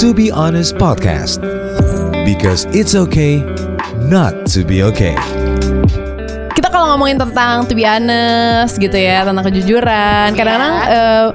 To Be Honest Podcast. Because it's okay not to be okay. Kita kalau ngomongin tentang to be honest gitu ya, tentang kejujuran, kadang-kadang eh,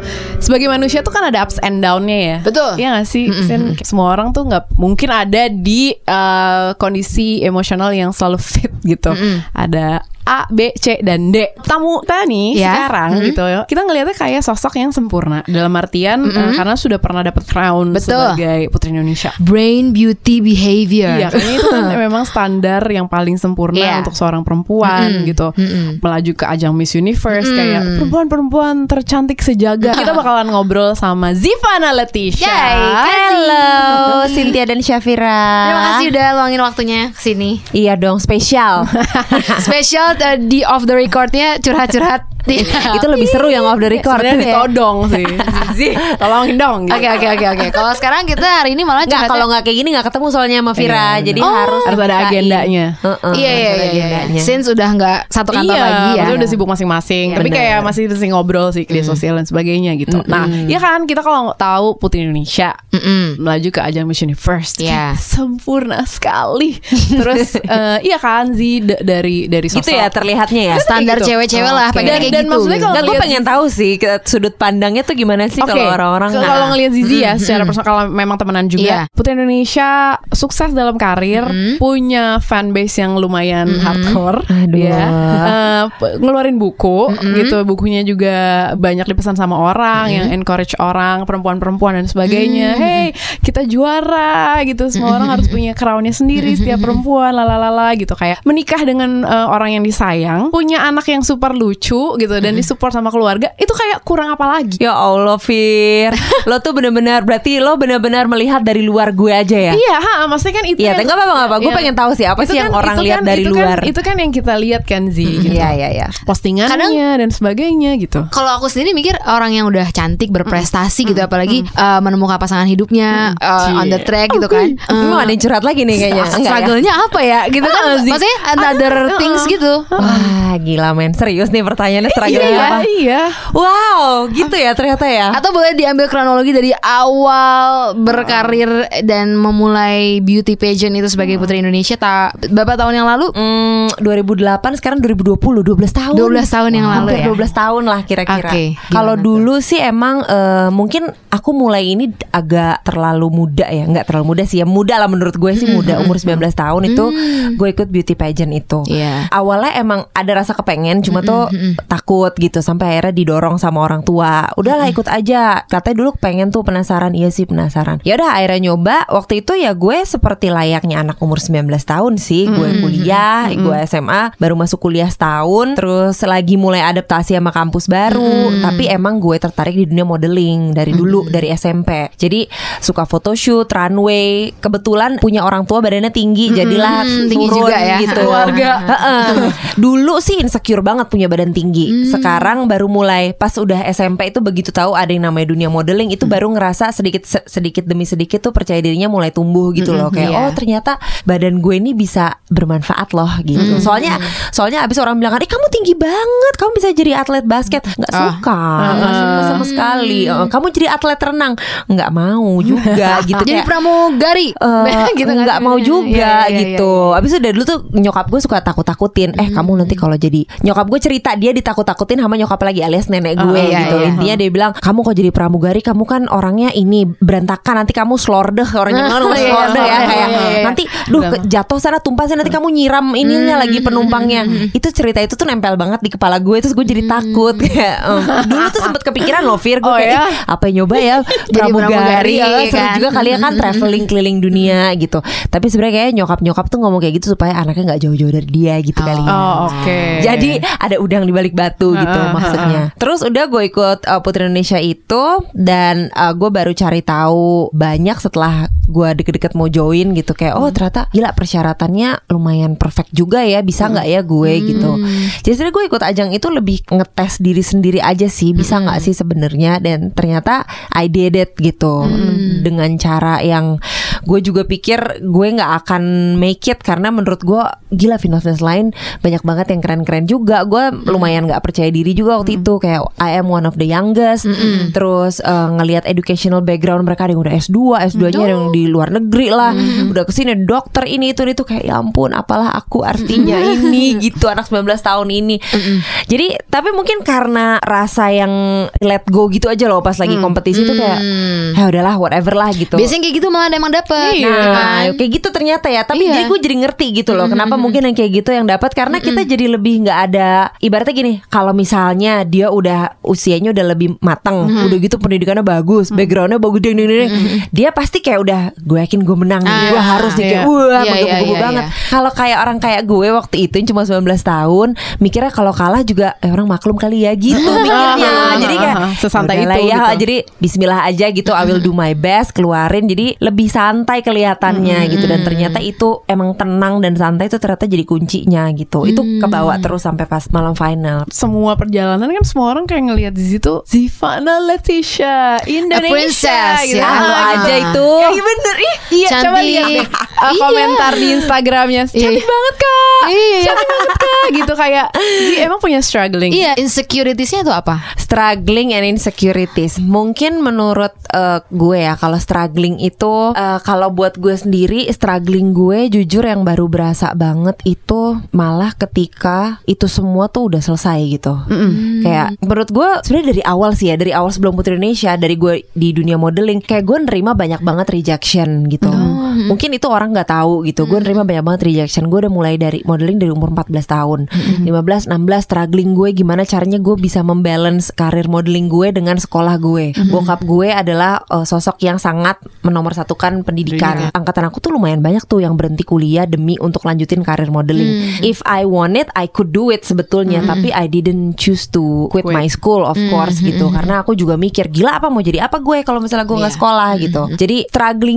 sebagai manusia tuh kan ada ups and down-nya ya. Betul. Iya gak sih? Kan semua orang tuh nggak mungkin ada di eh, kondisi emosional yang selalu fit gitu. Ada A, B, C, dan D. Tamu kita nih Ya. sekarang Mm-mm. gitu ya, kita ngelihatnya kayak sosok yang sempurna dalam artian eh, karena sudah pernah dapat crown Betul. sebagai Putri Indonesia. Brain beauty behavior. Iya, kayaknya itu kan memang standar yang paling sempurna Iya. untuk seorang perempuan gitu. Melaju ke ajang Miss Universe kayak perempuan-perempuan tercantik sejagat. Kita bakalan ngobrol sama Zivana Leticia. Yay, Halo, Cynthia dan Syafira. Terima kasih udah luangin waktunya ke sini. Iya dong, spesial. Spesial uh, di off the recordnya curhat-curhat. itu lebih seru yang off the record. Sebenarnya ya. ditodong sih. Zizi, tolongin dong. gitu. Oke oke oke oke. Kalau sekarang kita hari ini malah Nggak, kalau nggak kayak gini nggak ketemu soalnya sama Vira. Iya, jadi bener. harus Harus ada agendanya. Heeh, Iya iya iya. iya. agendanya. Since udah nggak satu kantor iya, lagi ya. udah sibuk masing-masing. Tapi bener. kayak masih masih ngobrol sih di sosial dan sebagainya gitu. Nah, iya kan kita kalau tahu Putri Indonesia melaju ke ajang Miss Universe Iya. sempurna sekali terus eh, iya kan Zi dari dari sosok Gitu ya terlihatnya ya. Standar gitu. cewek-cewek lah pengen Dan- kayak dan gitu. maksudnya kalau gue ngeliat pengen tahu sih sudut pandangnya tuh gimana sih kalau orang-orang kalau ngelihat Zizi ya secara personal kalau memang temenan juga Iya. Putri Indonesia sukses dalam karir punya fanbase yang lumayan hardcore Aduh. ya. Eh, p- ngeluarin buku gitu. Bukunya juga banyak dipesan sama orang yang encourage orang perempuan-perempuan dan sebagainya. Hey kita juara gitu. Semua orang harus punya crownnya sendiri setiap perempuan lalalala gitu. Kayak menikah dengan eh, orang yang disayang punya anak yang super lucu gitu dan disupport sama keluarga itu kayak kurang apa lagi Ya Allah Fir Lo tuh bener-bener Berarti lo bener-bener melihat dari luar gue aja ya Iya, ha, maksudnya kan itu. Iya, yang- apa-apa. Gue Iya. pengen tahu sih apa Itu sih yang orang lihat dari itu luar. Kan, itu kan yang kita lihat kan Zi gitu. Iya, iya, iya. Postingannya dan sebagainya gitu. Kalau aku sendiri mikir orang yang udah cantik berprestasi gitu apalagi uh, menemukan pasangan hidupnya uh, on the track gitu kan. Emang ada yang curhat lagi nih kayaknya ya? Struggle-nya apa ya gitu kan. Maksudnya another things gitu. Wah gila men. Serius nih pertanyaannya struggle Iya, apa? iya. Wow gitu ya ternyata ya? Atau boleh diambil kronologi dari awal berkarir dan memulai beauty pageant itu sebagai putri Indonesia ta berapa tahun yang lalu? Hmm, 2008 sekarang 2020 12 tahun. 12 tahun yang lalu Hampir ya. 12 tahun lah kira-kira. Oke, Kalau dulu sih emang eh, Mungkin aku mulai ini agak terlalu muda ya. Nggak terlalu muda sih ya. Muda lah menurut gue sih muda. Umur 19 tahun itu Gue ikut beauty pageant itu. Iya. Awalnya emang ada rasa kepengen Cuma tuh takut gitu Sampai akhirnya didorong sama orang tua. Udahlah ikut aja. Katanya dulu pengen tuh penasaran. Iya sih penasaran. Ya udah akhirnya nyoba. Waktu itu ya gue seperti layaknya anak umur 19 tahun sih. Gue kuliah Gue SMA Baru masuk kuliah setahun. Terus lagi mulai adaptasi sama kampus baru. Tapi emang gue tertarik di dunia modeling Dari dulu Dari SMP Jadi suka photoshoot Runway. Kebetulan punya orang tua badannya tinggi Jadilah tinggi turun juga ya. gitu. Keluarga. Dulu sih insecure banget punya badan tinggi. Sekarang baru mulai pas udah SMP itu begitu tahu ada yang namanya dunia modeling itu baru ngerasa sedikit se- sedikit demi sedikit tuh percaya dirinya mulai tumbuh gitu loh kayak iya. oh ternyata badan gue ini bisa bermanfaat loh gitu. Soalnya soalnya abis orang bilang, "Eh, kamu tinggi banget, kamu bisa jadi atlet basket." nggak suka, nggak suka sama sekali. Eh, kamu jadi atlet renang, nggak mau juga gitu Jadi kayak pramugari Eh, gitu kan. nggak mau juga Iya, iya, gitu. Abis itu dari dulu tuh nyokap gue suka takut-takutin. Eh kamu nanti kalau jadi nyokap gue cerita dia ditakut-takutin sama nyokap lagi alias nenek gue Oh, iya, gitu. iya. Intinya dia bilang kamu kalau jadi pramugari kamu kan orangnya ini berantakan nanti kamu slordeh orangnya kan Iya, slordeh ya iya, kayak iya, iya. nanti duh jatuh sana tumpah sana nanti kamu nyiram ininya lagi penumpangnya. Itu cerita itu tuh nempel banget di kepala gue terus gue jadi takut kayak em, dulu tuh sempet kepikiran loh Fir gue Oh, kayak ya? "Ih, apa yang nyoba ya pramugari, ya, seru kan? juga kali ya kan traveling keliling dunia gitu. Tapi sebenarnya kayak nyokap-nyokap tuh ngomong kayak gitu supaya anaknya nggak jauh-jauh dari dia gitu kali ya. Oh, oke. Jadi ada udang di balik batu gitu Heeh, maksudnya. Terus udah gue ikut uh, Putri Indonesia itu dan uh, gue baru cari tahu banyak setelah gue deket-deket mau join gitu kayak oh ternyata gila persyaratannya lumayan perfect juga ya bisa nggak ya gue? Gitu. Jadi sebenarnya gue ikut ajang itu lebih ngetes diri sendiri aja sih bisa nggak sih sebenarnya? Dan ternyata I did it gitu. Dengan cara yang gue juga pikir gue nggak akan make it karena menurut gue gila finals lain banyak banget yang keren-keren juga. Gue lumayan nggak percaya diri juga waktu itu kayak I am one of the youngest. Terus eh, ngelihat educational background mereka ada yang udah S2 S2 nya ada yang di luar negeri lah. Udah ke sini dokter ini itu itu. Kayak ya ampun apalah aku artinya ini gitu anak 19 tahun ini. Jadi tapi mungkin karena rasa yang let go gitu aja loh pas lagi kompetisi tuh kayak ya udahlah whatever lah gitu. Biasanya kayak gitu malah emang dapet Iya. ya kan? Nah, kayak gitu ternyata ya. Tapi Iya. jadi gue jadi ngerti gitu loh. Kenapa mungkin yang kayak gitu yang dapat karena kita jadi lebih nggak ada. Ibaratnya gini, kalau misalnya dia udah usianya udah lebih matang, udah gitu pendidikannya bagus, backgroundnya bagus, ding, ding, ding, dia pasti kayak udah gue yakin gue menang, Ah, gue harus nih kayak iya. wah Iya, iya, iya, banget. iya. Kalau kayak orang kayak gue waktu itu yang cuma 19 tahun, mikirnya kalau kalah juga eh, orang maklum kali ya gitu mikirnya. jadi kayak Sesantai "Udahlah itu ya, gitu. jadi Bismillah aja gitu I will do my best keluarin jadi lebih santai kelihatannya gitu dan ternyata itu emang tenang dan santai itu ternyata jadi kuncinya gitu itu kebawa terus sampai pas malam final semua perjalanan kan semua orang kayak ngelihat di situ Zivana Leticia Indonesia princess, gitu. ya. Ah, Lu aja itu. Kayak bener ih, iya coba Cantik. lihat deh uh, Iya. komentar di Instagramnya cantik Iya. banget kak Iya. cantik banget kak gitu kayak Zi emang punya struggling Iya, insecuritiesnya itu apa? struggling and insecurities mungkin menurut eh, gue ya kalau struggling itu eh, kalau buat gue sendiri struggling gue jujur yang baru berasa banget itu malah ketika itu semua tuh udah selesai gitu kayak menurut gue sebenarnya dari awal sih ya dari awal sebelum Putri Indonesia dari gue di dunia modeling kayak gue nerima banyak banget rejection gitu. Mungkin itu orang nggak tahu gitu. Gue nerima banyak banget rejection. Gue udah mulai dari modeling dari umur 14 tahun. 15 16 struggling gue gimana caranya gue bisa membalance karir modeling gue dengan sekolah gue. Bokap gue adalah uh, sosok yang sangat menomorsatukan pendidikan. Angkatan aku tuh lumayan banyak tuh yang berhenti kuliah demi untuk lanjutin karir modeling. If I want it I could do it sebetulnya. Tapi I didn't choose to quit, Quit. my school of course gitu. Karena aku juga mikir gila apa mau jadi apa gue kalau misalnya gue nggak Iya. sekolah? Gitu. Jadi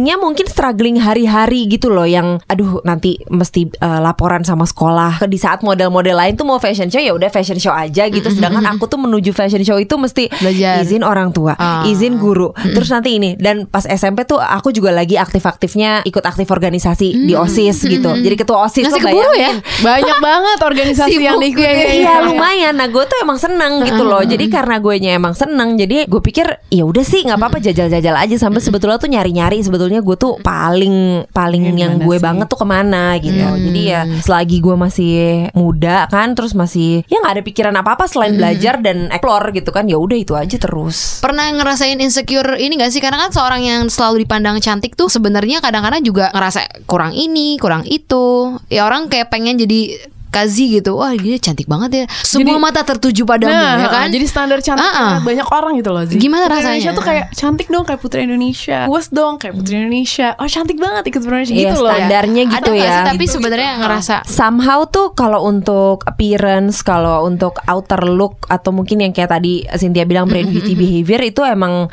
strugglingnya mungkin struggling hari-hari gitu loh yang aduh nanti mesti uh, laporan sama sekolah. Di saat model-model lain tuh mau fashion show ya udah fashion show aja gitu. Sedangkan aku tuh menuju fashion show itu mesti Belajar. izin orang tua Ah. izin guru. Terus nanti ini dan pas SMP tuh aku juga lagi aktif-aktifnya ikut aktif organisasi di osis gitu. Jadi ketua osis Ngasih keburu ya? banyak banget organisasi Sibuk. yang diikuti Iya lumayan. Nah gue tuh emang seneng gitu loh. Jadi karena gue emang seneng Jadi gue pikir ya udah sih nggak apa-apa jajal-jajal aja. Sampai sebetulnya tuh nyari-nyari Sebetulnya gue tuh paling Paling Yang yang gue sih? banget tuh ke mana gitu Jadi ya selagi gue masih muda kan Terus masih Ya nggak ada pikiran apa-apa Selain belajar dan explore gitu kan Ya udah itu aja terus Pernah ngerasain insecure ini gak sih? Karena kan seorang yang selalu dipandang cantik tuh sebenarnya kadang-kadang juga ngerasa kurang ini, kurang itu. Ya orang kayak pengen jadi Kazi gitu. Wah, dia cantik banget ya. Semua Jadi- mata tertuju padamu Nah, ya kan? jadi standar cantik Ah, ah. banyak orang gitu loh Zi. Gimana Putri rasanya? Indonesia tuh kayak cantik dong kayak Putri Indonesia Puas dong kayak Putri Indonesia Oh cantik banget ikut Putri Indonesia Iya, gitu loh standarnya gitu ya sih tapi sebenarnya ngerasa somehow tuh kalau untuk appearance, kalau untuk outer look atau mungkin yang kayak tadi Cynthia bilang brand beauty behavior itu emang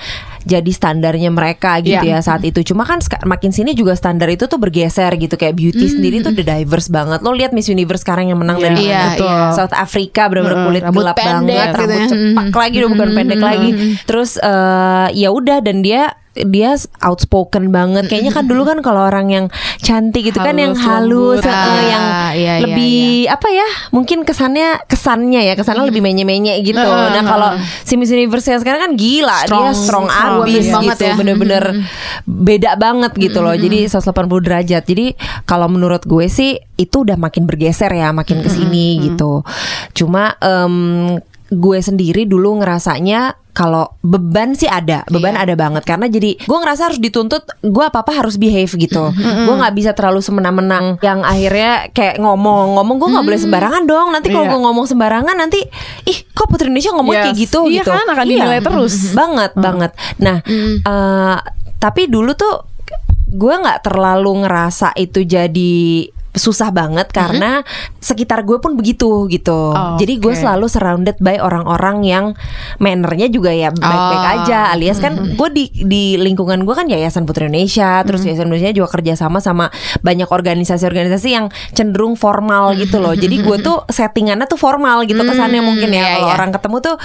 jadi standarnya mereka gitu Iya. ya saat itu. Cuma kan makin sini juga standar itu tuh bergeser gitu kayak beauty sendiri tuh udah diverse banget. Lo lihat Miss Universe sekarang yang menang Iya, dari iya, mana? iya. South Africa bener-bener Mm-mm, kulit rambut gelap pendek banget, gitu rambut ya. cepak lagi udah bukan pendek lagi. Terus eh, ya udah dan dia dia outspoken banget. Kayaknya kan dulu kan kalau orang yang cantik itu kan yang Halus, halus, lembut. Ah, yang iya, iya, lebih apa ya? Mungkin kesannya kesannya ya kesannya lebih menye-menye gitu. Heeh, Nah kalau si Miss Universe yang sekarang kan gila dia Strong, strong strong abis banget gitu, ya. bener-bener beda banget gitu loh. Jadi 180 derajat. Jadi kalau menurut gue sih itu udah makin bergeser ya, makin ke sini gitu. Cuma em, gue sendiri dulu ngerasanya kalau beban sih ada, beban Iya. ada banget karena jadi gue ngerasa harus dituntut gue apa apa harus behave gitu. Gue nggak bisa terlalu semena-menang yang akhirnya kayak ngomong-ngomong gue nggak boleh sembarangan dong. Nanti kalau Iya. gue ngomong sembarangan nanti ih kok Putri Indonesia ngomong Yes. kayak gitu Iya gitu. kan, akan dinilai terus. Banget banget. Nah, eh, tapi dulu tuh gue nggak terlalu ngerasa itu jadi susah banget karena sekitar gue pun begitu gitu. Oh, Jadi gue oke. selalu surrounded by orang-orang yang mannernya juga ya baik-baik Oh. aja. Alias kan gue di di lingkungan gue kan Yayasan Putri Indonesia, terus Yayasan Indonesia juga kerja sama sama banyak organisasi-organisasi yang cenderung formal gitu loh. Jadi gue tuh settingannya tuh formal gitu kesannya mungkin ya. iya, Kalau iya. orang ketemu tuh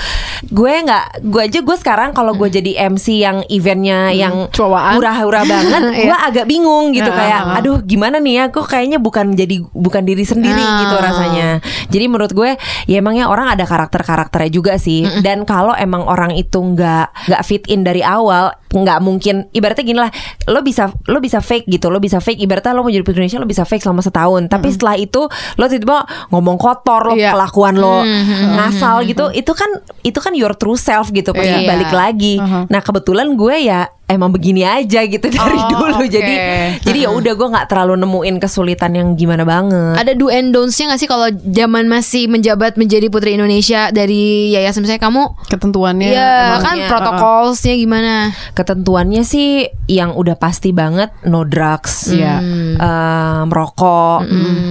gue nggak gue aja gue sekarang kalau gue jadi MC yang eventnya yang Cowaan. hura-hura banget, gue agak bingung gitu Ah, kayak aduh gimana nih ya kok kayaknya bukan jadi bukan diri sendiri Ah. gitu rasanya. Jadi menurut gue ya emangnya orang ada karakter-karakternya juga sih. Dan kalau emang orang itu nggak nggak fit in dari awal, nggak mungkin ibaratnya gini lah, lo bisa lo bisa fake gitu, lo bisa fake ibaratnya lo mau jadi putri Indonesia lo bisa fake selama setahun. Tapi setelah itu lo tiba-tiba ngomong kotor lo Iya. kelakuan lo ngasal gitu, itu kan itu kan your true self gitu pasti Iya. balik lagi. Uh-huh. Nah kebetulan gue ya emang begini aja gitu dari Oh, dulu. oke. Jadi jadi ya udah gue nggak terlalu nemuin kesulitan yang gimana banget. Ada do and don'ts-nya gak sih kalau zaman masih menjabat menjadi Putri Indonesia dari yayasan misalnya kamu Ketentuannya Iya kan Emangnya, protokolnya gimana? Ketentuannya sih yang udah pasti banget no drugs, Iya. eh, merokok,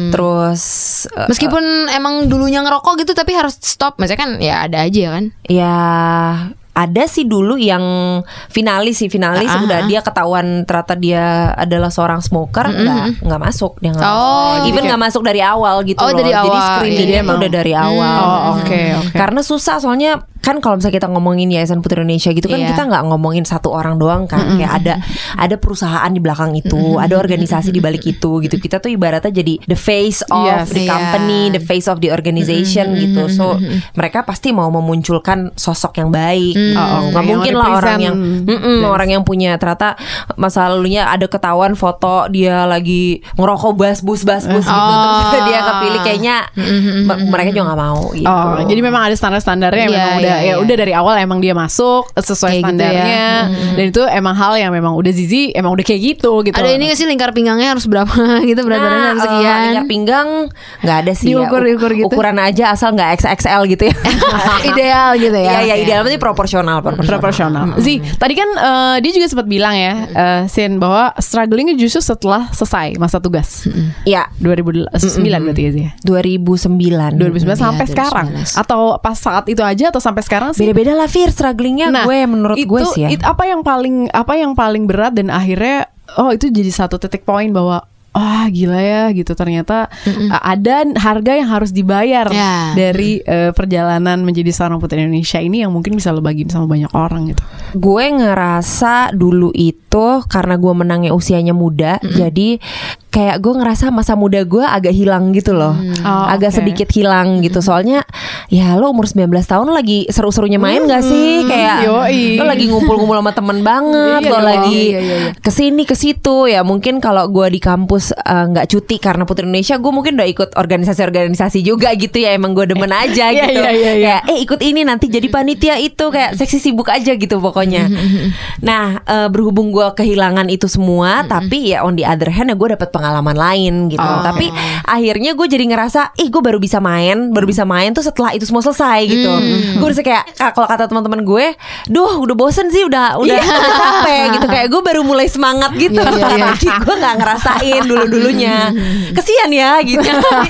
terus eh, Meskipun emang dulunya ngerokok gitu tapi harus stop. Maksudnya kan ya ada aja kan. ya ada sih dulu yang finalis sih finalis Ah, udah ah. dia ketahuan ternyata dia adalah seorang smoker nggak nggak masuk dia nggak Oh, masuk. even jadi nggak masuk dari awal gitu Oh, loh dari jadi awal, screeningnya iya. tuh udah dari awal Oh, oke, oke. karena susah soalnya kan kalau misalnya kita ngomongin Yayasan Putri Indonesia gitu kan Iya. kita nggak ngomongin satu orang doang kan kayak ada ada perusahaan di belakang itu ada organisasi di balik itu gitu kita tuh ibaratnya jadi the face of Yes. the Iya. company the face of the organization gitu so mereka pasti mau memunculkan sosok yang baik gitu. Oh, oke. nggak Yang mungkin lah orang yang Mm-mm, orang yang punya ternyata masa lalunya ada ketahuan foto dia lagi ngerokok bas-bus bas-bus gitu Oh. terus dia kepilih kayaknya me- mereka juga nggak mau gitu Oh, jadi memang ada standar-standarnya yang Iya, memang udah iya, ya iya. udah dari awal emang dia masuk sesuai Kayak gitu standarnya ya. dan itu emang hal yang memang udah zizi emang udah kayak gitu gitu. Ada ini gak sih lingkar pinggangnya harus berapa gitu berat badannya harus eh, sekian. lingkar pinggang nggak ada sih Diukur- ya. diukur gitu? Ukuran aja asal nggak XXL gitu ya. Ideal gitu ya. Iya ya ideal berarti proporsional proporsional. proporsional. Zi, tadi kan eh, dia juga sempat bilang ya, eh, Sin bahwa strugglingnya justru setelah selesai masa tugas. Iya 2009 berarti ya Zi. ya? 2009. 2009 sampai 2019. sekarang atau pas saat itu aja atau sampai sekarang sih? Beda-beda lah Fir strugglingnya gue menurut Nah, itu, gue sih ya. it- apa yang paling apa yang paling berat dan akhirnya oh itu jadi satu titik poin bahwa Wah gila ya gitu ternyata uh, ada harga yang harus dibayar Ya. dari uh, perjalanan menjadi seorang putri Indonesia ini yang mungkin bisa lo bagiin sama banyak orang gitu. gue ngerasa dulu itu karena gue menangnya usianya muda jadi kayak gue ngerasa masa muda gue agak hilang gitu loh. Oh, agak oke. sedikit hilang gitu. Soalnya ya lo umur 19 tahun lo lagi seru-serunya main gak sih? Kayak yoi. lo lagi ngumpul-ngumpul sama temen banget Iya lo dong. lagi Iya, iya, iya. ke sini ke situ ya mungkin kalau gue di kampus eh, nggak cuti karena Putri Indonesia gue mungkin udah ikut organisasi-organisasi juga gitu ya. Emang gue demen aja Iya, gitu. iya, iya, iya. Kayak, eh ikut ini nanti jadi panitia itu. Kayak seksi sibuk aja gitu pokoknya. Nah eh, berhubung gue kehilangan itu semua tapi ya on the other hand ya gue dapet pengalaman lain gitu. Oh. tapi akhirnya gue jadi ngerasa ih gue baru bisa main baru bisa main tuh setelah itu semua selesai gitu. Gue udah kayak ka- kalau kata teman-teman gue duh udah bosen sih udah udah, udah capek gitu. Kayak gue baru mulai semangat gitu. Iya, iya, iya. Gue nggak ngerasain dulu dulunya kesian ya gitu.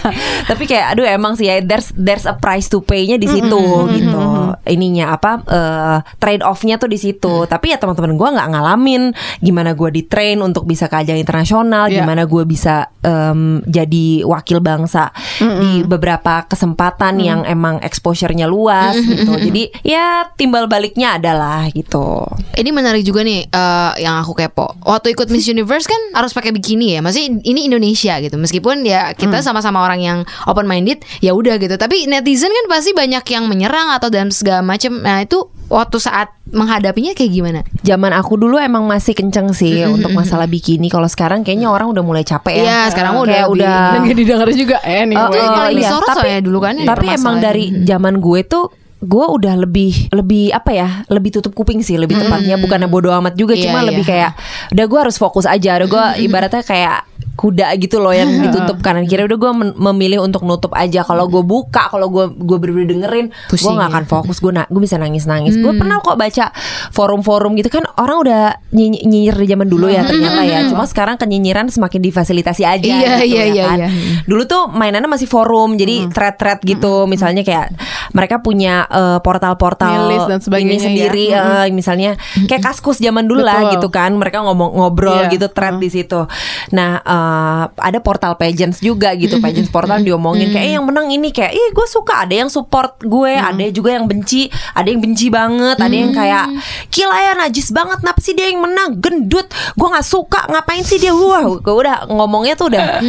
Tapi kayak aduh emang sih ya there's there's a price to pay-nya di situ gitu. ininya apa eh, trade off-nya tuh di situ. Tapi ya teman-teman gue nggak ngalamin gimana gue di train untuk bisa ke ajang internasional Iya. gimana gue bisa em, jadi wakil bangsa di beberapa kesempatan yang emang exposure-nya luas gitu jadi ya timbal baliknya adalah gitu Ini menarik juga nih eh, yang aku kepo. Waktu ikut Miss Universe kan harus pakai bikini ya. Masih ini Indonesia gitu. Meskipun ya kita sama-sama orang yang open minded, ya udah gitu. Tapi netizen kan pasti banyak yang menyerang atau dan segala macam. Nah, itu waktu saat menghadapinya kayak gimana? Zaman aku dulu emang masih kenceng sih untuk masalah bikini. Kalau sekarang kayaknya orang udah mulai capek ya. Iya, sekarang udah Kayak lebih- udah. Dan gak didengar juga anyway. Oh, paling iya. disorot Tapi- soalnya dulu kan. ya, Tapi emang dari zaman gue tuh gue udah lebih lebih apa ya lebih tutup kuping sih lebih tepatnya bukannya bodo amat juga Iya, cuma iya. lebih kayak udah gue harus fokus aja udah gue ibaratnya kayak kuda gitu loh yang ditutup kanan kiri. Udah gue memilih untuk nutup aja. Kalau gue buka kalau gue gue bener dengerin gue nggak ya. akan fokus. Gue na gue bisa nangis nangis gue pernah kok baca forum-forum gitu kan orang udah nyinyi- nyinyir di zaman dulu ya ternyata ya. Cuma sekarang kenyinyiran semakin difasilitasi aja Iya, gitu iya, ya iya, kan. iya. dulu tuh mainannya masih forum jadi thread-thread gitu. Misalnya kayak mereka punya eh, portal-portal ini sendiri ya. eh, misalnya kayak kaskus zaman dulu lah Betul. gitu kan. Mereka ngomong ngobrol Iya. gitu thread di situ. Nah eh, ada portal pageants juga gitu pageants portal diomongin kayak "Eh, yang menang ini kayak ih gue suka ada yang support gue ada juga yang benci ada yang benci banget ada yang kayak gila ya najis banget kenapa sih dia yang menang? Gendut gue nggak suka ngapain sih dia? Wah gue udah ngomongnya tuh udah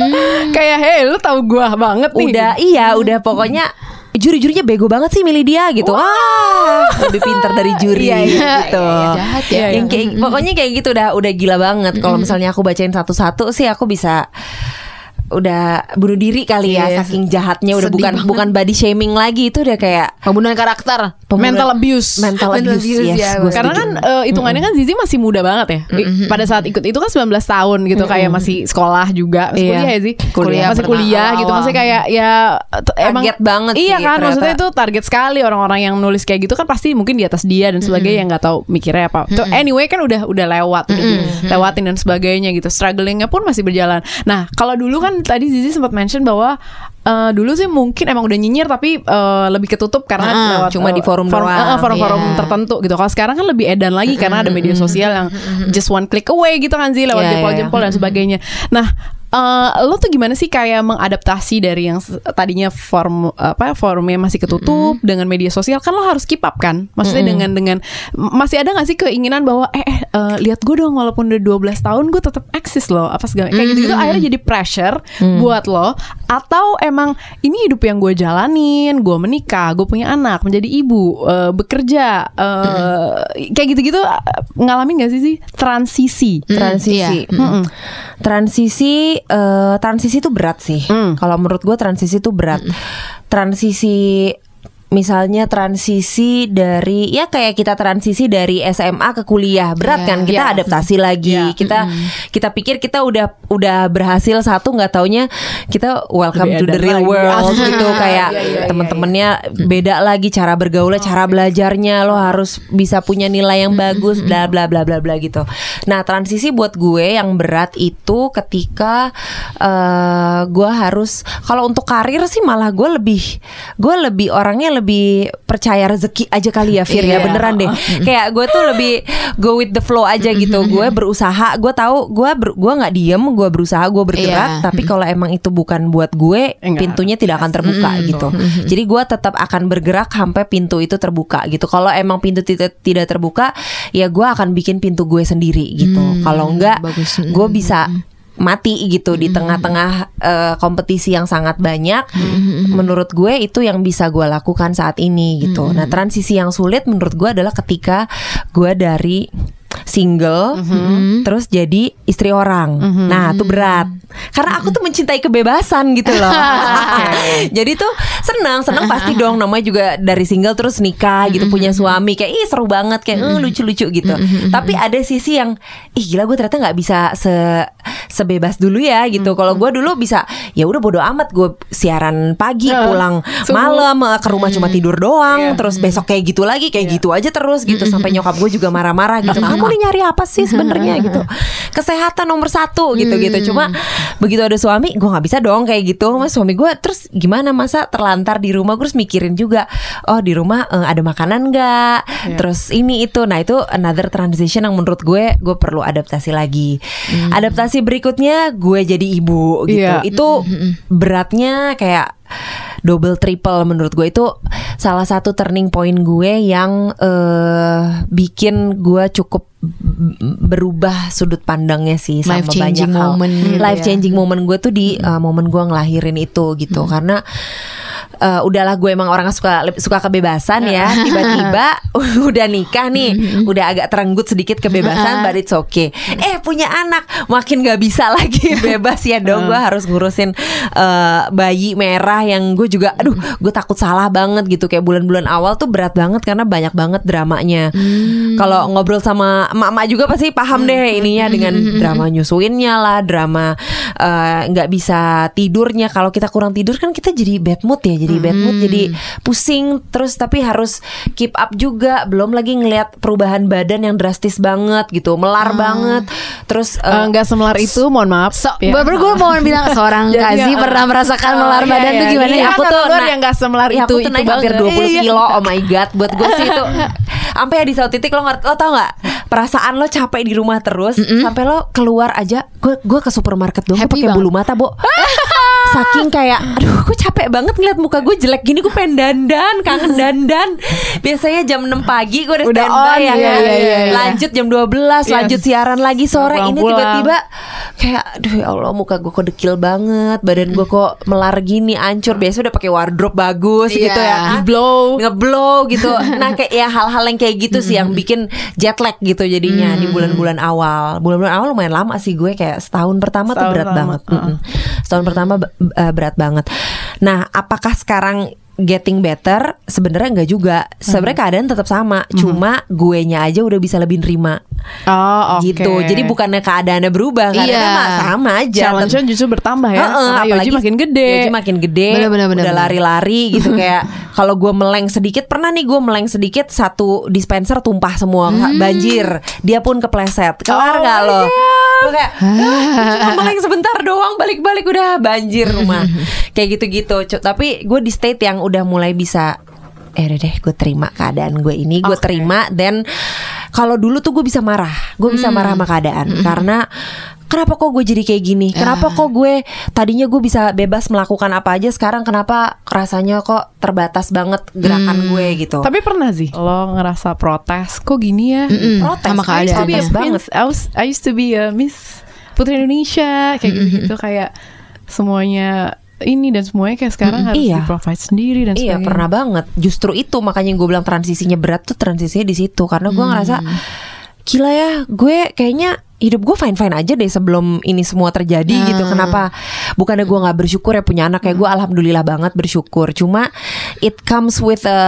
Kayak hey lu tahu gua banget nih. udah iya udah pokoknya juri-jurinya bego banget sih milih dia gitu. Ah lebih pintar dari juri Iya, iya, gitu. iya, jahat ya. yang kayak pokoknya kayak gitu udah udah gila banget. Kalau misalnya aku bacain satu-satu sih aku bisa udah bunuh diri kali ya Iya, saking jahatnya udah sedih bukan banget. bukan body shaming lagi itu udah kayak Pembunuhan karakter. pembunuhan- Mental abuse. mental Mental abuse, abuse, yes, ya, gua Karena kan eh, hitungannya kan Zizi masih muda banget ya. Pada saat ikut itu kan 19 tahun gitu kayak masih sekolah juga, masih Iya. kuliah ya sih. Kuliah masih kuliah gitu. awal-awal. Maksudnya kayak ya t- emang Target banget Iya sih kan ternyata. maksudnya itu target sekali orang-orang yang nulis kayak gitu kan pasti mungkin di atas dia dan sebagainya yang nggak tahu mikirnya apa. Tuh, anyway kan udah udah lewat, udah lewatin dan sebagainya gitu. Strugglingnya pun masih berjalan. Nah kalau dulu kan tadi Zizi sempat mention bahwa eh, dulu sih mungkin emang udah nyinyir tapi eh, lebih ketutup karena Ah, lewat cuma eh, di forum doang. eh, eh, forum-forum Iya. tertentu gitu. Kalau sekarang kan lebih edan lagi karena ada media sosial yang just one click away gitu kan sih lewat Iya, iya, jempol-jempol dan sebagainya. Nah, eh, lo tuh gimana sih kayak mengadaptasi dari yang tadinya form apa forumnya masih ketutup dengan media sosial? Kan lo harus keep up kan? Maksudnya dengan dengan masih ada gak sih keinginan bahwa eh, eh eh, lihat gue dong walaupun udah 12 tahun gue tetap eksis loh apa segala kayak gitu gitu akhirnya jadi pressure buat lo? Atau emang ini hidup yang gue jalanin gue menikah gue punya anak menjadi ibu eh, bekerja eh, kayak gitu-gitu eh, ngalamin gak sih sih? Transisi. Transisi. Iya. Mm-mm. transisi eh, transisi itu berat sih. Mm. kalau menurut gue transisi itu berat. Transisi misalnya transisi dari ya kayak kita transisi dari SMA ke kuliah. Berat Iya, kan? Kita iya. adaptasi lagi. Iya. kita kita pikir kita udah udah berhasil satu nggak taunya kita welcome Lebih to the real lagi. world gitu. Kayak Iya, iya, iya, temen-temennya beda lagi cara bergaulnya cara belajarnya. Lo harus bisa punya nilai yang bagus bla bla bla bla bla gitu. Nah transisi buat gue yang berat itu ketika eh gue harus kalau untuk karir sih malah gue lebih gue lebih orangnya lebih percaya rezeki aja kali ya Fir ya. Iya. beneran deh. Kayak gue tuh lebih go with the flow aja gitu. Gue berusaha. Gue tahu gue ber, gue nggak diem gue berusaha gue bergerak. Iya. tapi kalau emang itu bukan buat gue Enggak. pintunya tidak akan terbuka gitu. Jadi gue tetap akan bergerak sampai pintu itu terbuka gitu. Kalau emang pintu tidak tidak terbuka ya gue akan bikin pintu gue sendiri gitu. Kalau enggak gue bisa mati gitu di tengah-tengah eh, kompetisi yang sangat banyak. Menurut gue itu yang bisa gue lakukan saat ini gitu. Nah transisi yang sulit menurut gue adalah ketika gue dari single terus jadi istri orang. Nah itu berat. Karena aku tuh mencintai kebebasan gitu loh. Jadi tuh senang senang pasti dong. Namanya juga dari single terus nikah gitu punya suami. Kayak ih seru banget kayak eh, lucu-lucu gitu. Tapi ada sisi yang ih gila gue ternyata nggak bisa se sebebas dulu ya gitu. Kalau gue dulu bisa ya udah bodo amat gue siaran pagi Eh, pulang malam eh, ke rumah cuma tidur doang terus besok kayak gitu lagi kayak gitu aja terus gitu. Sampai nyokap gue juga marah-marah gitu. Kamu nih nyari apa sih sebenarnya gitu. Kesehatan nomor satu gitu gitu. Cuma begitu ada suami gue nggak bisa dong kayak gitu. Mas suami gue terus gimana? Masa terlantar di rumah? Gue terus mikirin juga oh di rumah eh, ada makanan nggak? Terus ini itu. Nah itu another transition yang menurut gue gue perlu adaptasi lagi. Adaptasi berikutnya gue jadi ibu gitu. Iya. itu beratnya kayak double triple menurut gue itu salah satu turning point gue yang eh bikin gue cukup berubah sudut pandangnya sih sama Life changing banyak hal. moment gitu life ya. changing moment gue tuh di eh, momen gue ngelahirin itu gitu karena eh, udahlah gue emang orang suka suka kebebasan ya. Tiba-tiba udah nikah nih udah agak terenggut sedikit kebebasan but it's okay. Eh punya anak makin gak bisa lagi bebas ya dong. Gue harus ngurusin eh, bayi merah yang gue juga aduh gue takut salah banget gitu. Kayak bulan-bulan awal tuh berat banget karena banyak banget dramanya Kalau ngobrol sama emak-emak juga pasti paham deh ininya dengan drama nyusuinnya lah, drama eh, nggak bisa tidurnya. Kalau kita kurang tidur kan kita jadi bad mood ya, jadi bad mood, jadi pusing terus tapi harus keep up juga. Belum lagi ngelihat perubahan badan yang drastis banget gitu, melar banget. Terus eh, Eh, nggak semelar itu, mohon maaf. So, ya. baru gue mau bilang seorang Jadi, Kazi ya, pernah merasakan Oh, melar iya, badan iya. tuh gimana Iya, ya? aku tuh yang nggak semelar Iya, itu aku tuh itu naik hampir banget. 20 Iya. kilo Oh my god Buat gue sih itu Sampai di satu titik lo ngerti Lo tau gak Perasaan lo capek di rumah terus Sampai lo keluar aja Gue gue ke supermarket dong pakai bulu mata Bo Saking kayak Aduh gue capek banget ngeliat muka gue jelek gini Gue pengen dandan Kangen dandan Biasanya jam 6 pagi Gue udah, Udah standby on, ya iya, kan? iya, iya, iya. Lanjut jam 12 Lanjut Yes. siaran lagi sore Ini Pulang-pulang. tiba-tiba Kayak Aduh ya Allah muka gue kok dekil banget Badan gue kok melar gini Ancur Biasa udah pakai wardrobe bagus Iya. gitu ya kan? Blow. ngeblow gitu. Nah kayak ya hal-hal yang kayak gitu sih yang bikin jet lag gitu jadinya di bulan-bulan awal. Bulan-bulan awal lumayan lama sih gue kayak setahun pertama tuh Setahun berat pertama, banget. Mm-mm. Setahun pertama eh, berat banget. Nah apakah sekarang getting better? Sebenarnya enggak juga. Sebenarnya keadaan tetap sama, cuma gue nya aja udah bisa lebih nerima Oh, oke. gitu. Jadi bukannya keadaannya berubah, keadaannya Iya. mah sama aja. challenge-nya justru bertambah ya. Heeh, Karena Yoji makin gede. Yoji makin gede. Bener, bener, bener, udah lari-lari gitu kayak kalau gue meleng sedikit pernah nih gue meleng sedikit satu dispenser tumpah semua Hmm. banjir. Dia pun kepleset. Kelar Oh nggak my lo? Gue kayak "Ah, cuma meleng sebentar doang balik-balik udah banjir rumah. kayak gitu-gitu. Tapi gue di state yang udah mulai bisa eh udah deh gue terima keadaan gue ini gue Oke. terima dan kalau dulu tuh gue bisa marah gue bisa marah sama keadaan karena kenapa kok gue jadi kayak gini? Kenapa kok gue tadinya gue bisa bebas melakukan apa aja sekarang kenapa rasanya kok terbatas banget gerakan gue gitu. Tapi pernah sih? Lo ngerasa protes kok gini ya? Mm-mm, protes, sama I used to be a keadaannya. banget. I, was, I used to be a Miss Putri Indonesia kayak gitu-gitu kayak semuanya ini dan semuanya kayak sekarang harus Iya. di provide sendiri dan Iya sebagainya. pernah banget. Justru itu makanya gue bilang transisinya berat tuh transisinya di situ karena gue ngerasa gila ya gue kayaknya hidup gue fine fine aja deh sebelum ini semua terjadi gitu. Kenapa? Bukannya gue nggak bersyukur ya punya anak kayak gue alhamdulillah banget bersyukur. Cuma it comes with a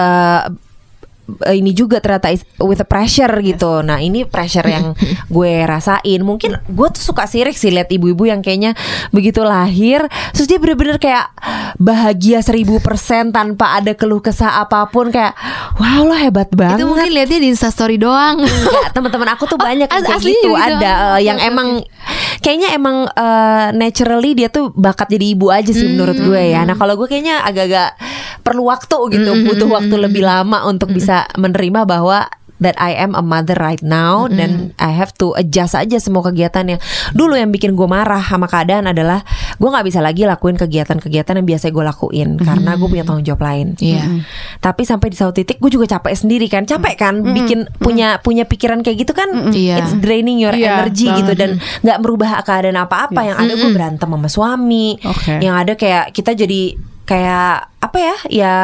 ini juga ternyata is- with a pressure gitu. Nah ini pressure yang gue rasain. Mungkin gue tuh suka sirik sih lihat ibu-ibu yang kayaknya begitu lahir, terus dia bener-bener kayak bahagia seribu persen tanpa ada keluh kesah apa pun kayak wow lo hebat banget. Itu mungkin lihatnya di Instastory doang. Enggak, teman-teman aku tuh banyak yang As- kayak gitu gitu. ada eh, Oke, yang emang kayaknya emang eh, naturally dia tuh bakat jadi ibu aja sih menurut gue ya. Nah kalau gue kayaknya agak-agak perlu waktu gitu, butuh waktu lebih lama untuk bisa menerima bahwa that I am a mother right now dan I have to adjust aja semua kegiatan yang dulu yang bikin gue marah sama keadaan adalah gue nggak bisa lagi lakuin kegiatan-kegiatan yang biasa gue lakuin karena gue punya tanggung jawab lain. Iya. Tapi sampai di satu titik gue juga capek sendiri kan, capek kan bikin punya punya pikiran kayak gitu kan, Iya. it's draining your Iya, energy gitu dan nggak merubah keadaan apa-apa. Yang ada gue berantem sama suami, Oke. yang ada kayak kita jadi kayak apa ya ya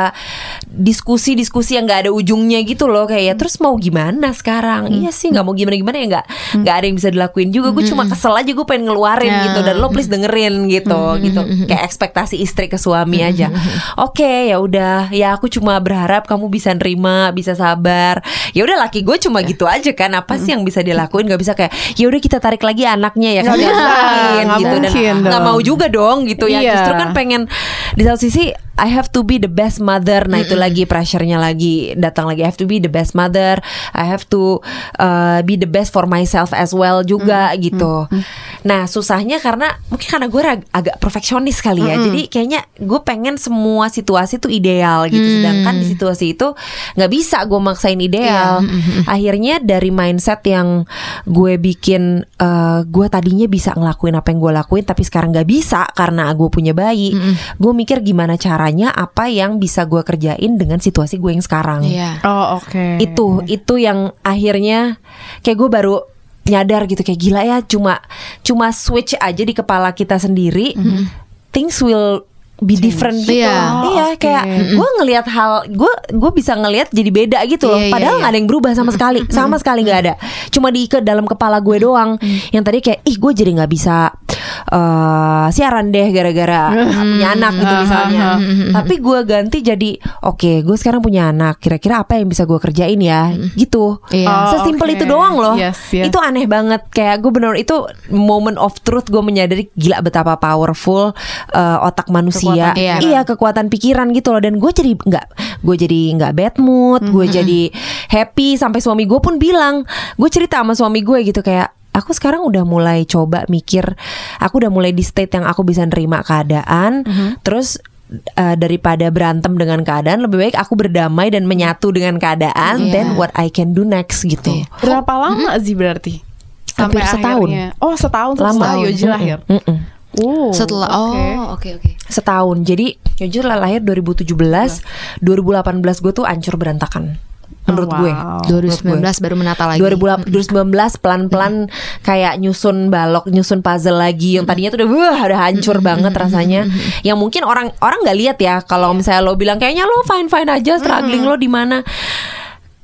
diskusi-diskusi yang nggak ada ujungnya gitu loh kayak ya terus mau gimana sekarang? Iya sih nggak mau gimana gimana ya nggak nggak ada yang bisa dilakuin juga. Gue cuma kesel aja gue pengen ngeluarin Ya. gitu. Dan lo please dengerin gitu gitu. kayak ekspektasi istri ke suami aja. oke ya udah. Ya aku cuma berharap kamu bisa nerima bisa sabar. Ya udah laki gue cuma gitu aja kan. Apa sih yang bisa dilakuin? Nggak bisa kayak ya udah kita tarik lagi anaknya ya kan. Gitu. Dan nggak mau juga dong gitu ya. Iya. justru kan pengen di satu sisi I have to be the best mother. Nah itu lagi pressure-nya lagi datang lagi. I have to be the best mother. I have to uh, be the best for myself as well juga gitu. Nah susahnya karena mungkin karena gue rag- agak perfeksionis kali ya. Jadi kayaknya gue pengen semua situasi tuh ideal gitu. Sedangkan di situasi itu nggak bisa gue maksain ideal. Akhirnya dari mindset yang gue bikin uh, gue tadinya bisa ngelakuin apa yang gue lakuin tapi sekarang nggak bisa karena gue punya bayi. Gue mikir gimana caranya apa yang bisa gue kerjain dengan situasi gue yang sekarang. Iya. Oh oke. Itu itu yang akhirnya kayak gue baru nyadar gitu kayak gila ya cuma cuma switch aja di kepala kita sendiri. Things will be different gitu. Iya. Iya, Oh, oke. kayak gue ngelihat hal gue gue bisa ngelihat jadi beda gitu loh. Iya, iya, Padahal iya. nggak ada yang berubah sama sekali, sama sekali nggak ada. Cuma di ke dalam kepala gue doang. Yang tadi kayak ih gue jadi nggak bisa eh, siaran deh gara-gara punya anak gitu misalnya. Tapi gue ganti jadi oke, gue sekarang punya anak. Kira-kira apa yang bisa gue kerjain ya? Gitu. Iya. Oh, Sesimpel oke. itu doang loh. Yes, yes. Itu aneh banget. Kayak gue bener itu moment of truth. Gue menyadari gila betapa powerful eh, otak manusia. Kekuatan pikiran. Iya kekuatan pikiran gitu loh. Dan gue jadi nggak, gue jadi nggak bad mood. Gue jadi happy. Sampai suami gue pun bilang, gue cerita sama suami gue gitu kayak. Aku sekarang udah mulai coba mikir, aku udah mulai di state yang aku bisa nerima keadaan, terus eh, daripada berantem dengan keadaan lebih baik aku berdamai dan menyatu dengan keadaan Iya. then what I can do next gitu. Iya. Berapa lama sih berarti? Hampir setahun. akhirnya. Oh setahun setelah Lama. Yoji lahir. Mm-mm. Oh, Setelah oke. oh oke oke. Setahun. Jadi jujur lah lahir 2017, 2018 gue tuh ancur berantakan. Menurut Oh, gue. wow. 2019 baru menata lagi. 2018 2019 pelan-pelan kayak nyusun balok, nyusun puzzle lagi yang tadinya tuh udah wah udah hancur banget rasanya. Yang mungkin orang orang nggak lihat ya kalau misalnya lo bilang kayaknya lo fine fine aja, struggling lo di mana?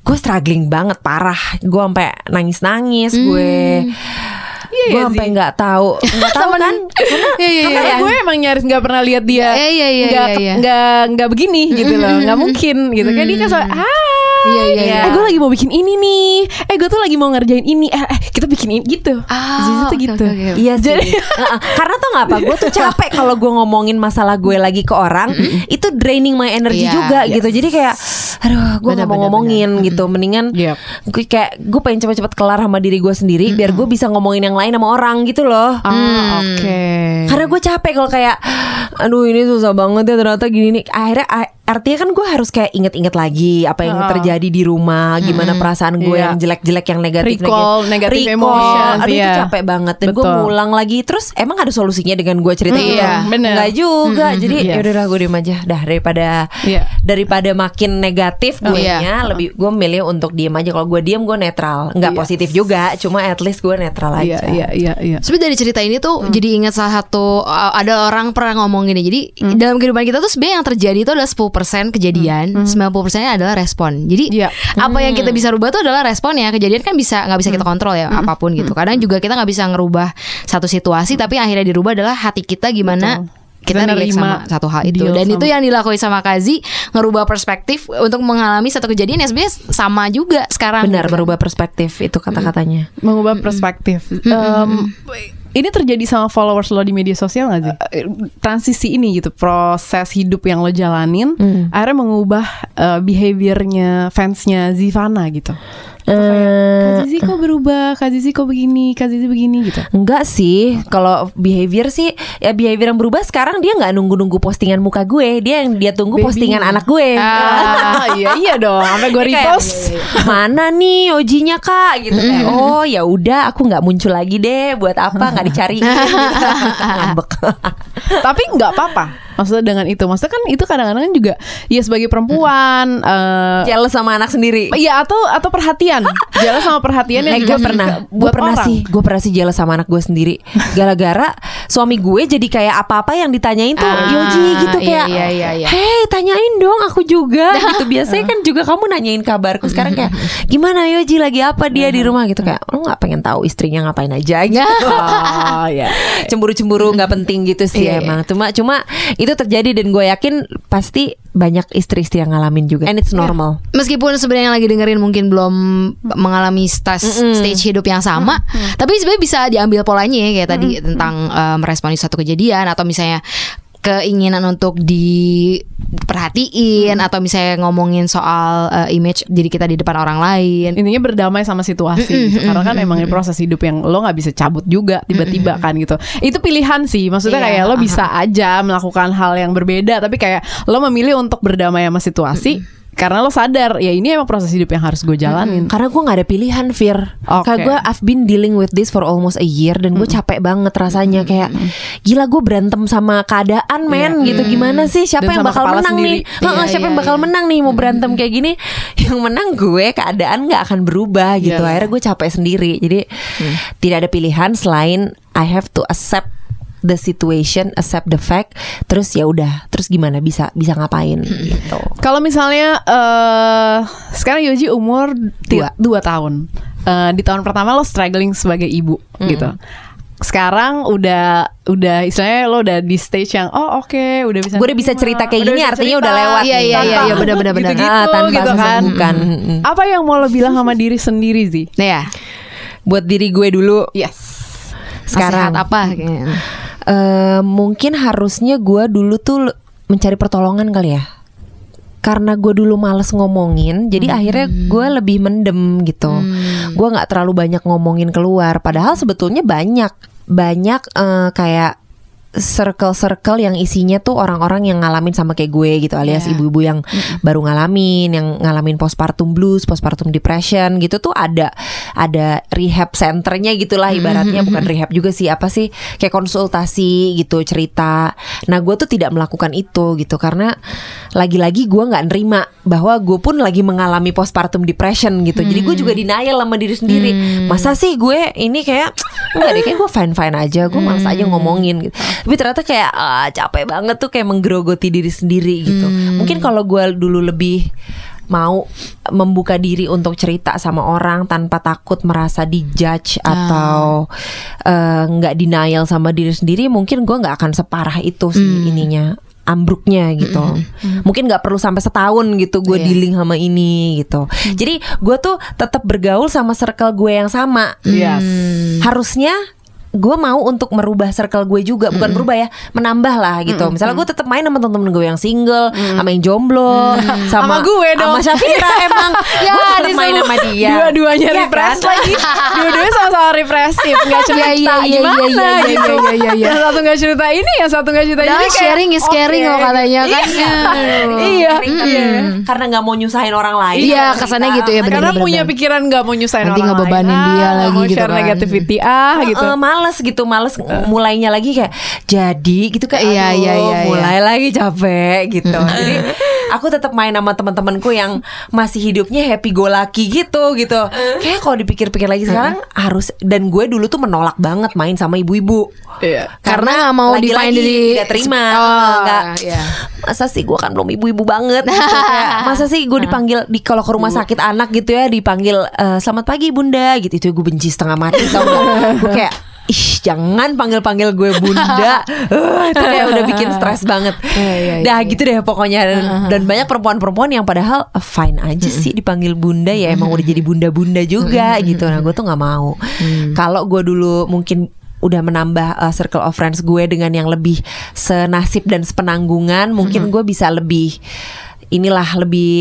Gue struggling banget parah. Gue sampai nangis-nangis gue. Iya, gue iya sampai sih. nggak tahu, nggak tahu kan? Karena Iya iya iya. Karena gue emang nyaris nggak pernah lihat dia Iya, iya, iya, nggak iya, iya. nggak nggak begini gitu loh nggak mungkin gitu kan dia kan soal ah Iya, iya, iya. eh gue lagi mau bikin ini nih. Eh gue tuh lagi mau ngerjain ini. Eh, eh kita bikin ini gitu. Ah, Jadi tuh gitu. oke, oke. Iya sih. Jadi- Heeh. Karena tau gak apa Gue tuh capek kalau gue ngomongin masalah gue lagi ke orang. Itu draining my energy Iya, juga yes. gitu. Jadi kayak Aduh gue Benar, gak mau ngomongin gitu. Mendingan Yep. gue kayak Gue pengen cepet-cepet kelar sama diri gue sendiri Biar gue bisa ngomongin yang lain sama orang gitu loh. Ah oke. Karena gue capek kalau kayak Aduh ini susah banget ya ternyata gini nih. Akhirnya artinya kan gue harus kayak inget-inget lagi Apa yang Ah. terjadi di rumah Gimana perasaan gue Iya. yang jelek-jelek Yang negatif Recall negative emotions, Aduh itu iya. capek banget Dan gue ngulang lagi Terus emang ada solusinya dengan gue cerita Mm, gitu bener. Enggak juga Jadi yes. yaudah gue diem aja Dah daripada Iya. Daripada makin negatif gue Iya. Lebih gue milih untuk diem aja Kalau gue diem gue netral Nggak Iya. positif juga Cuma at least gue netral iya aja iya iya iya Sebenarnya dari cerita ini tuh jadi ingat salah satu uh, ada orang pernah ngomong gini. Jadi dalam kehidupan kita tuh sebenarnya yang terjadi itu adalah 10% kejadian, 90%-nya adalah respon. Jadi Iya. apa yang kita bisa rubah tuh adalah respon ya. Kejadian kan bisa nggak bisa kita kontrol ya apa pun gitu. Kadang juga kita nggak bisa ngerubah satu situasi tapi akhirnya dirubah adalah hati kita gimana Betul. Kita relate sama satu hal itu dan sama- itu yang dilakuin sama Kazi ngerubah perspektif untuk mengalami satu kejadian yang sebenarnya sama juga sekarang Benar gitu merubah perspektif Itu kata-katanya mengubah perspektif. Em, ini terjadi sama followers lo di media sosial gak sih? Eh, Transisi ini gitu, proses hidup yang lo jalanin, akhirnya mengubah eh, behaviornya fansnya Zivana gitu. Kak Zizi kok berubah, Kak Zizi kok begini, Kak Zizi begini gitu. Enggak sih, kalau behavior sih ya behavior yang berubah sekarang dia nggak nunggu-nunggu postingan muka gue, dia yang dia tunggu Baby. postingan anak gue. Ah, iya iya dong, sampai gue Dia kayak, repost. Mana nih ojinya kak? Gitu kayak, oh ya udah, aku nggak muncul lagi deh. Buat apa? Nggak dicari. Ngambek. Tapi nggak apa-apa. Maksudnya dengan itu, maksudnya kan itu kadang-kadang juga ya sebagai perempuan eh Jealous sama anak sendiri. Iya atau atau perhatian, jalan sama perhatian yang Eh, juga gue pernah, gue pernah orang. sih, gue pernah sih jealous sama anak gue sendiri. Gara-gara suami gue jadi kayak apa-apa yang ditanyain tuh Ah, Yoji gitu iya, kayak, iya, iya, iya. hey tanyain dong aku juga gitu. Biasanya kan juga kamu nanyain kabarku. Sekarang kayak gimana Yoji lagi apa dia di rumah gitu kayak, lo nggak pengen tahu istrinya ngapain aja gitu. Oh ya. Cemburu-cemburu nggak penting gitu sih Iya, iya. emang. Cuma cuma itu terjadi dan gue yakin pasti banyak istri-istri yang ngalamin juga. And it's normal. meskipun sebenarnya yang lagi dengerin mungkin belum mengalami stage stage hidup yang sama, tapi sebenarnya bisa diambil polanya ya kayak tadi tentang eh, meresponi suatu kejadian atau misalnya keinginan untuk diperhatiin atau misalnya ngomongin soal eh, image diri kita di depan orang lain. Intinya berdamai sama situasi gitu. Karena kan emang ini proses hidup yang lo nggak bisa cabut juga tiba-tiba kan gitu. Itu pilihan sih. Maksudnya Iya, kayak lo bisa aja melakukan hal yang berbeda tapi kayak lo memilih untuk berdamai sama situasi karena lo sadar ya ini emang proses hidup yang harus gue jalanin. Karena gue nggak ada pilihan, Fir. Oke. Kayak gue, I've been dealing with this for almost a year dan gue capek banget rasanya kayak gila gue berantem sama keadaan, men. Gitu gimana sih? Siapa Dan yang bakal menang sendiri. nih? Heeh, Iya, siapa iya, yang bakal iya. menang nih mau berantem kayak gini? Yang menang gue, keadaan nggak akan berubah gitu. Iya. Akhirnya gue capek sendiri. Jadi tidak ada pilihan selain I have to accept the situation, accept the fact. Terus ya udah, terus gimana bisa bisa ngapain gitu. Kalau misalnya eh sekarang Yoji umur Dua. dua tahun. Eh, di tahun pertama lo struggling sebagai ibu gitu. sekarang udah udah istilahnya lo udah di stage yang oh oke udah bisa Gue udah bisa cerita kayak udah gini, artinya cerita. udah lewat Iya, iya, iya, iya, benar, benar, benar. gitu-gitu, Ah, tanpa gitu kan. Mm-mm. Apa yang mau lo bilang sama diri sendiri sih? Nah ya, Buat diri gue dulu Yes. sekarang. nasihat apa? kayaknya? Eh, mungkin harusnya gue dulu tuh mencari pertolongan kali ya. Karena gue dulu males ngomongin, jadi akhirnya gue lebih mendem gitu. Gue nggak terlalu banyak ngomongin keluar. Padahal sebetulnya banyak, banyak eh, kayak circle-circle yang isinya tuh orang-orang yang ngalamin sama kayak gue gitu alias Yeah. ibu-ibu yang baru ngalamin yang ngalamin postpartum blues, postpartum depression gitu tuh ada ada rehab centernya gitulah ibaratnya bukan rehab juga sih apa sih kayak konsultasi gitu cerita. Nah gue tuh tidak melakukan itu gitu karena lagi-lagi gue nggak nerima bahwa gue pun lagi mengalami postpartum depression gitu. Jadi gue juga denial sama diri sendiri. Masa sih gue ini kayak enggak deh kayak gue fine fine aja. Gue malas aja ngomongin gitu. Tapi ternyata kayak ah, capek banget tuh kayak menggerogoti diri sendiri gitu. Mungkin kalau gue dulu lebih mau membuka diri untuk cerita sama orang tanpa takut merasa dijudge atau eh, nggak denial sama diri sendiri mungkin gue nggak akan separah itu sih ininya ambruknya gitu. Mungkin nggak perlu sampai setahun gitu gue Iya. dealing sama ini gitu. Jadi gue tuh tetap bergaul sama circle gue yang sama. Yes. harusnya gue mau untuk merubah circle gue juga bukan berubah ya menambah lah gitu misalnya gue tetap main sama temen-temen gue yang single sama yang jomblo Sama sama gue dong. sama Syafira emang Ya, gue tetap main sama dia Dua-duanya Iya repress kan? lagi. Dua-duanya sama-sama represif, nggak cerita Iya, iya, iya, gimana iya, iya, gitu. iya, iya, iya. Yang satu nggak cerita ini, yang satu nggak cerita ini. sharing is caring oke. loh katanya kan. Iya, iya. iya. karena nggak mau nyusahin orang lain Iya, kesannya gitu ya, Karena punya pikiran nggak mau nyusahin Nanti orang ngebebanin lain. dia Ah, lagi gitu kan. negativity ah gitu. Males gitu, males mulainya lagi kayak jadi gitu kayak Iya, aduh, iya, iya, mulai lagi capek gitu. Jadi aku tetap main sama teman-temanku yang masih hidupnya happy go lucky gitu gitu. Kayak kalau dipikir-pikir lagi sekarang harus dan gue dulu tuh menolak banget main sama ibu-ibu. Iya. Karena nggak mau lagi-lagi define diri tidak terima Oh, nggak iya. masa sih gue kan belum ibu-ibu banget gitu. Kayak, masa sih gue dipanggil di kalau ke rumah sakit anak gitu ya dipanggil eh, selamat pagi bunda gitu itu gue benci setengah mati tau gak gue kayak Ih jangan panggil-panggil gue bunda. Eh, Itu kayak udah bikin stres banget. Iya, Dah gitu deh pokoknya. Dan, dan banyak perempuan-perempuan yang padahal eh, Fine aja sih dipanggil bunda Ya emang udah jadi bunda-bunda juga gitu. Nah gue tuh gak mau. Kalau gue dulu mungkin udah menambah uh, circle of friends gue dengan yang lebih senasib dan sepenanggungan mungkin gue bisa lebih inilah lebih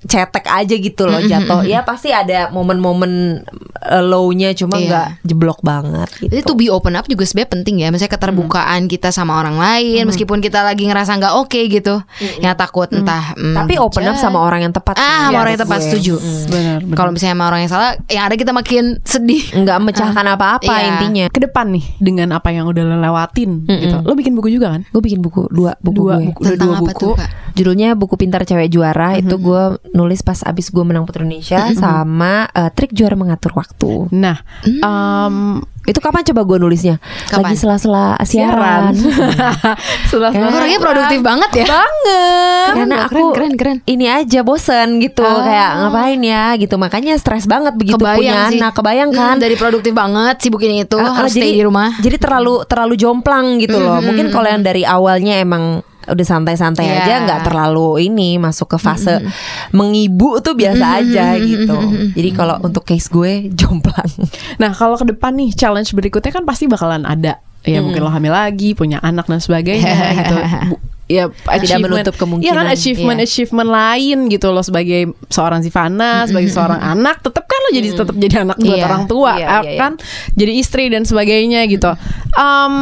cetek aja gitu loh jatuh ya pasti ada momen-momen uh, low-nya cuma Iya. nggak jeblok banget gitu. Jadi to be open up juga sebenarnya penting ya. Misalnya keterbukaan kita sama orang lain, meskipun kita lagi ngerasa nggak oke gitu, yang takut entah. mm, Tapi open up judge. sama orang yang tepat sih, Ah, sama ya, orang yang tepat gue. setuju. Benar, benar. Kalau misalnya sama orang yang salah, yang ada kita makin sedih. nggak memecahkan apa-apa Iya. intinya ke depan nih dengan apa yang udah lo lewatin gitu. Lo bikin buku juga kan? gue bikin buku dua buku Dua gue buku, Tentang dua apa buku. tuh, Kak? Judulnya buku pintar cewek juara itu gue nulis pas abis gue menang Putri Indonesia sama uh, trik juara mengatur waktu. Nah, em, Itu kapan coba gue nulisnya? Kapan? Lagi sela-sela siaran. Ya. Lu orangnya produktif banget ya. banget. Karena Keren, aku keren, keren. ini aja bosen gitu Ah. kayak ngapain ya gitu makanya stres banget begitu punya sih. anak kebayang Hmm, kan dari produktif banget sibuk ini itu ah, harus stay di rumah. Jadi terlalu terlalu jomplang gitu loh. Mungkin kalau yang dari awalnya emang udah santai-santai Iya. aja nggak terlalu ini masuk ke fase mengibu tuh biasa aja gitu. Jadi kalau untuk case gue jomplang. Nah, kalau ke depan nih challenge berikutnya kan pasti bakalan ada. Ya mungkin lo hamil lagi, punya anak dan sebagainya gitu. Bu- ya achievement- menutup kemungkinan. Iya kan achievement Iya. achievement lain gitu loh sebagai seorang Zivana, sebagai seorang anak, tetap kan lo jadi tetap jadi anak buat Iya. orang tua, Iya, eh, iya, iya. kan? Jadi istri dan sebagainya gitu. Em,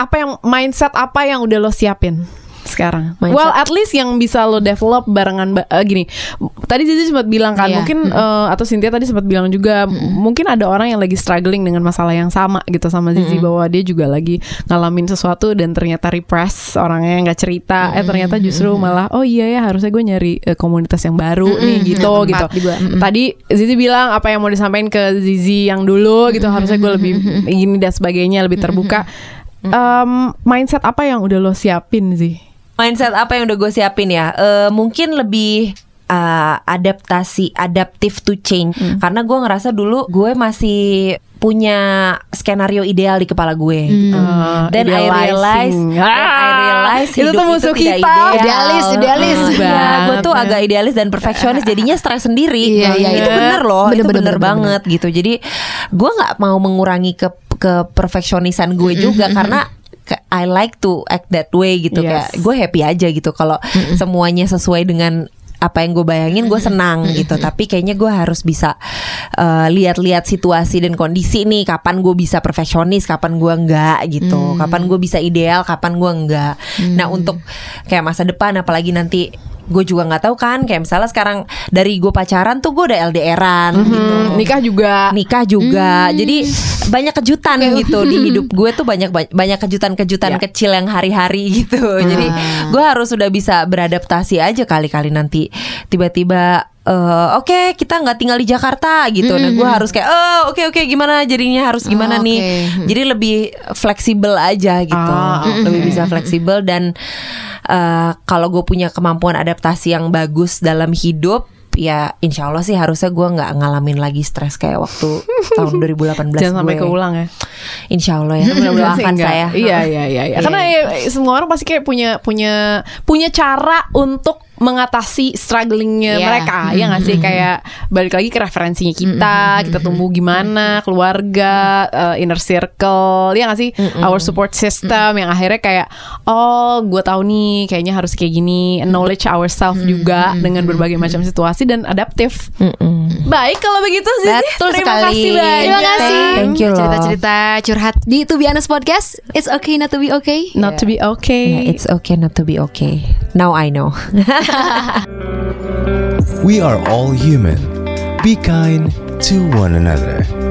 apa yang mindset apa yang udah lo siapin? sekarang. Mindset. Well, at least yang bisa lo develop barengan ba- eh, gini. Tadi Zizi sempat bilang kan, Iya. mungkin eh, atau Cynthia tadi sempat bilang juga, mungkin ada orang yang lagi struggling dengan masalah yang sama gitu sama Zizi bahwa dia juga lagi ngalamin sesuatu dan ternyata repress orangnya nggak cerita, eh ternyata justru malah oh iya ya harusnya gue nyari eh, komunitas yang baru nih gitu tempat gitu. juga. Mm-mm. Tadi Zizi bilang apa yang mau disampaikan ke Zizi yang dulu gitu harusnya gue lebih ini dan sebagainya lebih terbuka. Em, mindset apa yang udah lo siapin sih? Mindset apa yang udah gue siapin ya? Eh, mungkin lebih uh, adaptasi adaptive to change Hmm. karena gue ngerasa dulu gue masih punya skenario ideal di kepala gue gitu. Ah, Dan I realize, then I Ah, realize itu hidup tuh musuh tidak kita. ideal. Idealis, idealis. Iya, gue tuh agak idealis dan perfeksionis, jadinya stres sendiri. Iya, iya, itu iya. bener loh, Bener, itu bener, bener, bener, banget gitu. Jadi gue nggak mau mengurangi ke ke perfeksionisan gue juga karena I like to act that way gitu. Yes. kayak gue happy aja gitu kalau semuanya sesuai dengan apa yang gue bayangin gue senang gitu. Tapi kayaknya gue harus bisa uh, lihat-lihat situasi dan kondisi nih. Kapan gue bisa perfeksionis kapan gue enggak gitu. Kapan gue bisa ideal kapan gue enggak. Nah untuk kayak masa depan apalagi nanti gue juga nggak tahu kan kayak misalnya sekarang dari gue pacaran tuh gue udah LDRan gitu. Hmm, nikah juga. nikah juga. Jadi banyak kejutan gitu di hidup gue tuh banyak banyak kejutan-kejutan Ya. kecil yang hari-hari gitu. Jadi gue harus sudah bisa beradaptasi aja kali-kali nanti tiba-tiba eh, oke kita nggak tinggal di Jakarta gitu. Nah gue harus kayak oh oke oke gimana jadinya? Harus gimana Oh, nih? oke. jadi lebih fleksibel aja gitu. Ah, oke. lebih bisa fleksibel dan eh, kalau gue punya kemampuan adaptasi yang bagus dalam hidup ya insya Allah sih harusnya gue nggak ngalamin lagi stres kayak waktu tahun 2018 Jangan sampai gue. keulang ya. Insya Allah ya Mudah-mudahan saya Iya iya iya. iya. Karena ya, semua orang pasti kayak punya punya punya cara untuk mengatasi strugglingnya Iya. mereka ya nggak sih? Kayak balik lagi ke referensinya kita kita tumbuh gimana keluarga eh, inner circle ya nggak sih? Our support system yang akhirnya kayak oh gue tahu nih kayaknya harus kayak gini. Knowledge ourselves juga dengan berbagai macam situasi dan adaptif. Mm-mm. baik kalau begitu sih. Betul terima sekali. kasih banyak. Terima kasih. Thank you loh. Cerita-cerita curhat di To Be Honest Podcast. It's okay not to be okay. not to be okay. Yeah, it's okay not to be okay. Now I know We are all human. Be kind to one another.